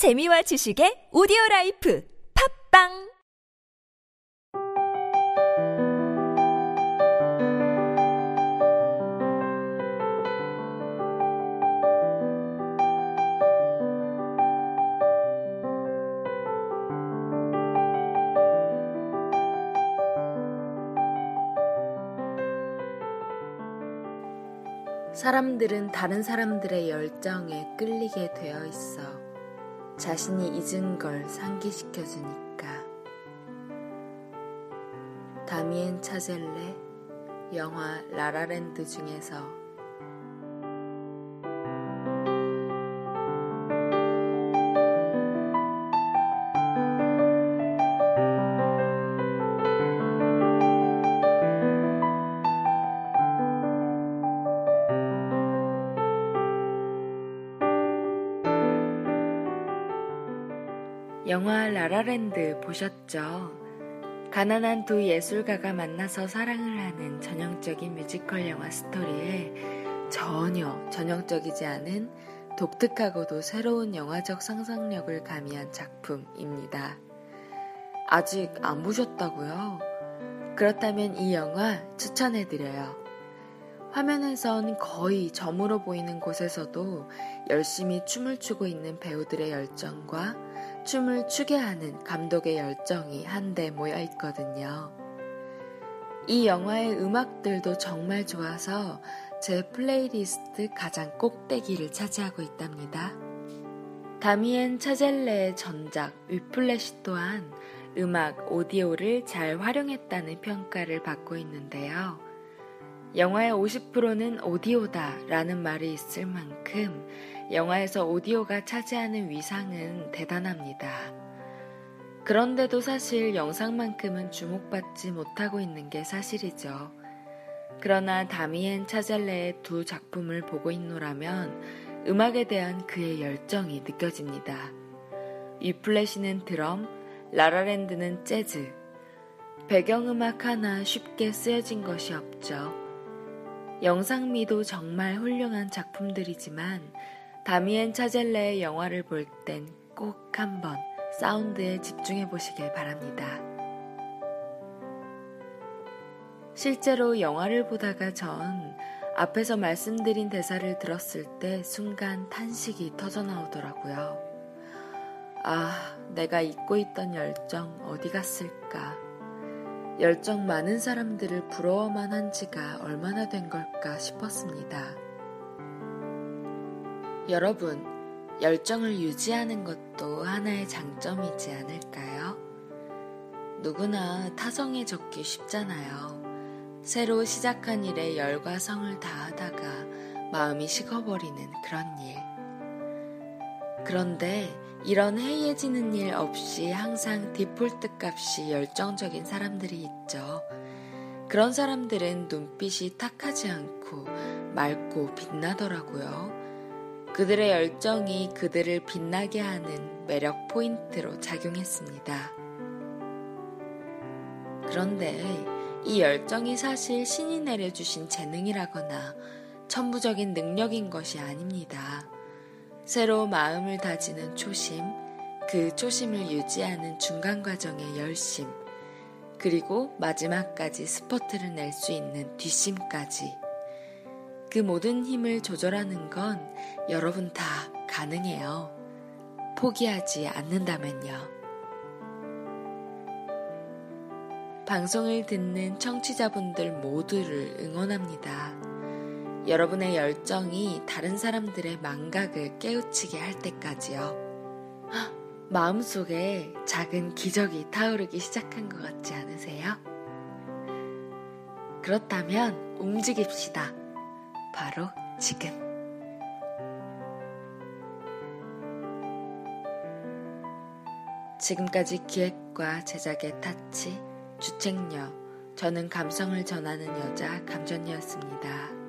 재미와 지식의 오디오 라이프 팝빵 사람들은 다른 사람들의 열정에 끌리게 되어 있어. 자신이 잊은 걸 상기시켜 주니까. 다미엔 차젤레 영화 라라랜드 중에서 영화 라라랜드 보셨죠? 가난한 두 예술가가 만나서 사랑을 하는 전형적인 뮤지컬 영화 스토리에 전혀 전형적이지 않은 독특하고도 새로운 영화적 상상력을 가미한 작품입니다. 아직 안 보셨다고요? 그렇다면 이 영화 추천해드려요. 화면에선 거의 점으로 보이는 곳에서도 열심히 춤을 추고 있는 배우들의 열정과 춤을 추게 하는 감독의 열정이 한데 모여 있거든요. 이 영화의 음악들도 정말 좋아서 제 플레이리스트 가장 꼭대기를 차지하고 있답니다. 다미엔 차젤레의 전작 위플래시 또한 음악, 오디오를 잘 활용했다는 평가를 받고 있는데요. 영화의 50%는 오디오다 라는 말이 있을 만큼 영화에서 오디오가 차지하는 위상은 대단합니다. 그런데도 사실 영상만큼은 주목받지 못하고 있는 게 사실이죠. 그러나 다미엔 차젤레의 두 작품을 보고 있노라면 음악에 대한 그의 열정이 느껴집니다. 위플래시는 드럼, 라라랜드는 재즈. 배경음악 하나 쉽게 쓰여진 것이 없죠. 영상미도 정말 훌륭한 작품들이지만 다미엔 차젤레의 영화를 볼 땐 꼭 한번 사운드에 집중해 보시길 바랍니다. 실제로 영화를 보다가 전 앞에서 말씀드린 대사를 들었을 때 순간 탄식이 터져 나오더라고요. 아, 내가 잊고 있던 열정 어디 갔을까? 열정 많은 사람들을 부러워만 한 지가 얼마나 된 걸까 싶었습니다. 여러분, 열정을 유지하는 것도 하나의 장점이지 않을까요? 누구나 타성에 적기 쉽잖아요. 새로 시작한 일에 열과 성을 다하다가 마음이 식어버리는 그런 일. 그런데 이런 해이해지는 일 없이 항상 디폴트 값이 열정적인 사람들이 있죠. 그런 사람들은 눈빛이 탁하지 않고 맑고 빛나더라고요. 그들의 열정이 그들을 빛나게 하는 매력 포인트로 작용했습니다. 그런데 이 열정이 사실 신이 내려주신 재능이라거나 천부적인 능력인 것이 아닙니다. 새로 마음을 다지는 초심, 그 초심을 유지하는 중간 과정의 열심, 그리고 마지막까지 스포트를 낼 수 있는 뒷심까지. 그 모든 힘을 조절하는 건 여러분 다 가능해요. 포기하지 않는다면요. 방송을 듣는 청취자분들 모두를 응원합니다. 여러분의 열정이 다른 사람들의 망각을 깨우치게 할 때까지요. 마음속에 작은 기적이 타오르기 시작한 것 같지 않으세요? 그렇다면 움직입시다. 바로 지금. 지금까지 기획과 제작의 타치, 주책녀, 저는 감성을 전하는 여자 감전이었습니다.